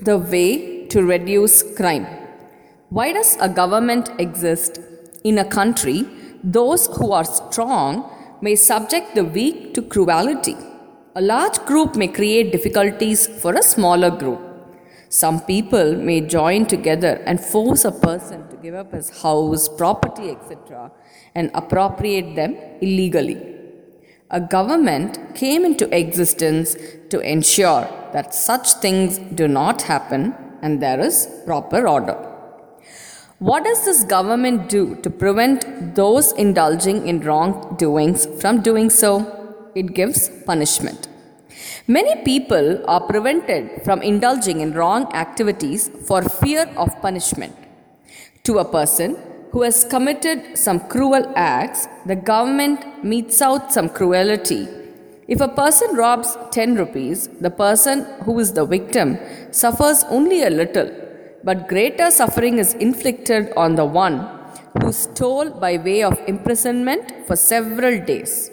The way to reduce crime. Why does a government exist? In a country, those who are strong may subject the weak to cruelty. A large group may create difficulties for a smaller group. Some people may join together and force a person to give up his house, property, etc., and appropriate them illegally. A government came into existence to ensure that such things do not happen and there is proper order. What does this government do to prevent those indulging in wrongdoings from doing so? It gives punishment. Many people are prevented from indulging in wrong activities for fear of punishment. To a person who has committed some cruel acts, the government metes out some cruelty. If a person robs 10 rupees, the person who is the victim suffers only a little, but greater suffering is inflicted on the one who stole by way of imprisonment for several days.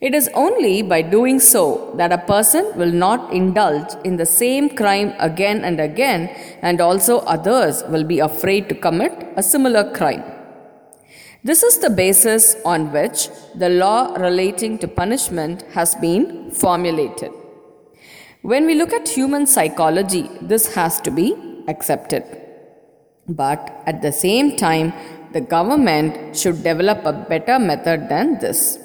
It is only by doing so that a person will not indulge in the same crime again and again, and also others will be afraid to commit a similar crime. This is the basis on which the law relating to punishment has been formulated. When we look at human psychology, this has to be accepted. But at the same time, the government should develop a better method than this.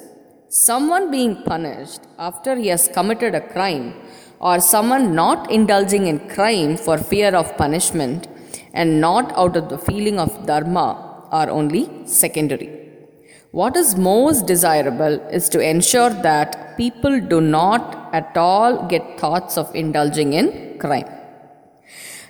Someone being punished after he has committed a crime, or someone not indulging in crime for fear of punishment and not out of the feeling of dharma, are only secondary. What is most desirable is to ensure that people do not at all get thoughts of indulging in crime.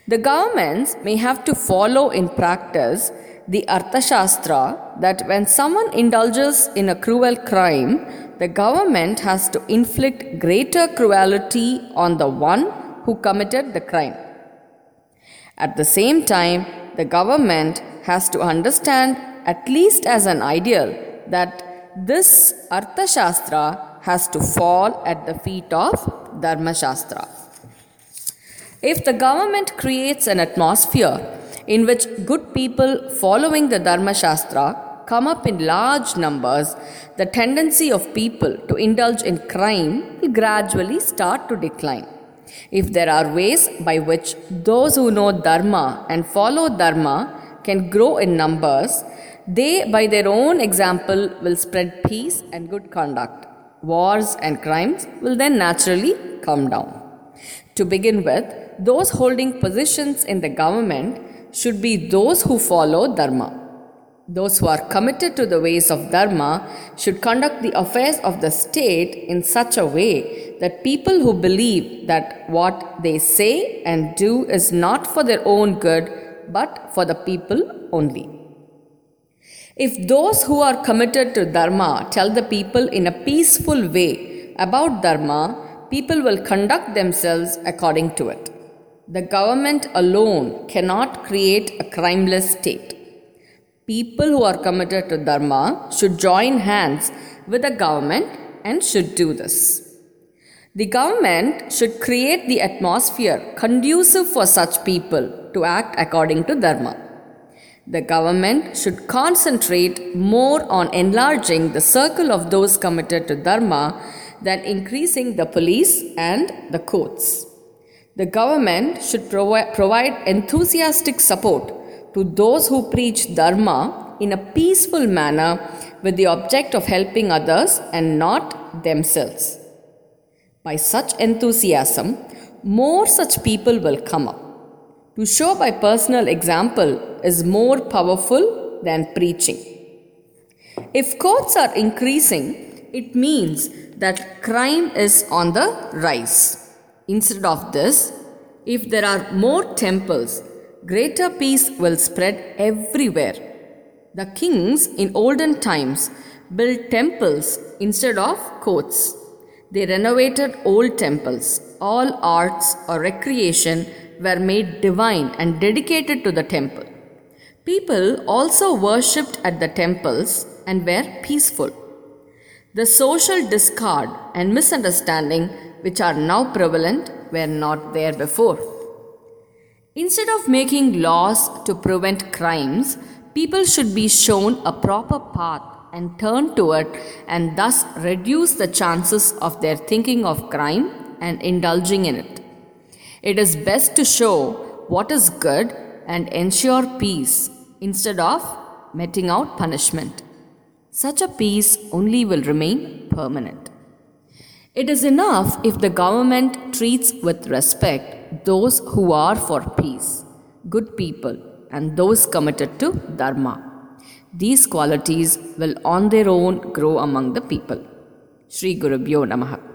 The governments may have to follow in practice the Arthashastra that when someone indulges in a cruel crime, the government has to inflict greater cruelty on the one who committed the crime. At the same time, the government has to understand, at least as an ideal, that this Arthashastra has to fall at the feet of Dharma Shastra. If the government creates an atmosphere in which good people following the Dharma Shastra come up in large numbers, the tendency of people to indulge in crime will gradually start to decline. If there are ways by which those who know Dharma and follow Dharma can grow in numbers, they, by their own example, will spread peace and good conduct. Wars and crimes will then naturally come down. To begin with, those holding positions in the government should be those who follow Dharma. Those who are committed to the ways of Dharma should conduct the affairs of the state in such a way that people who believe that what they say and do is not for their own good but for the people only. If those who are committed to Dharma tell the people in a peaceful way about Dharma, people will conduct themselves according to it. The government alone cannot create a crimeless state. People who are committed to Dharma should join hands with the government and should do this. The government should create the atmosphere conducive for such people to act according to Dharma. The government should concentrate more on enlarging the circle of those committed to Dharma than increasing the police and the courts. The government should provi- provide enthusiastic support to those who preach Dharma in a peaceful manner with the object of helping others and not themselves. By such enthusiasm, more such people will come up. To show by personal example is more powerful than preaching. If courts are increasing, it means that crime is on the rise. Instead of this, if there are more temples, greater peace will spread everywhere. The kings in olden times built temples instead of courts. They renovated old temples. All arts or recreation were made divine and dedicated to the temple. People also worshipped at the temples and were peaceful. The social discord and misunderstanding which are now prevalent were not there before. Instead of making laws to prevent crimes, people should be shown a proper path and turn to it and thus reduce the chances of their thinking of crime and indulging in it. It is best to show what is good and ensure peace instead of meting out punishment. Such a peace only will remain permanent. It is enough if the government treats with respect those who are for peace, good people, and those committed to Dharma. These qualities will on their own grow among the people. Sri Gurubhyo Namaha.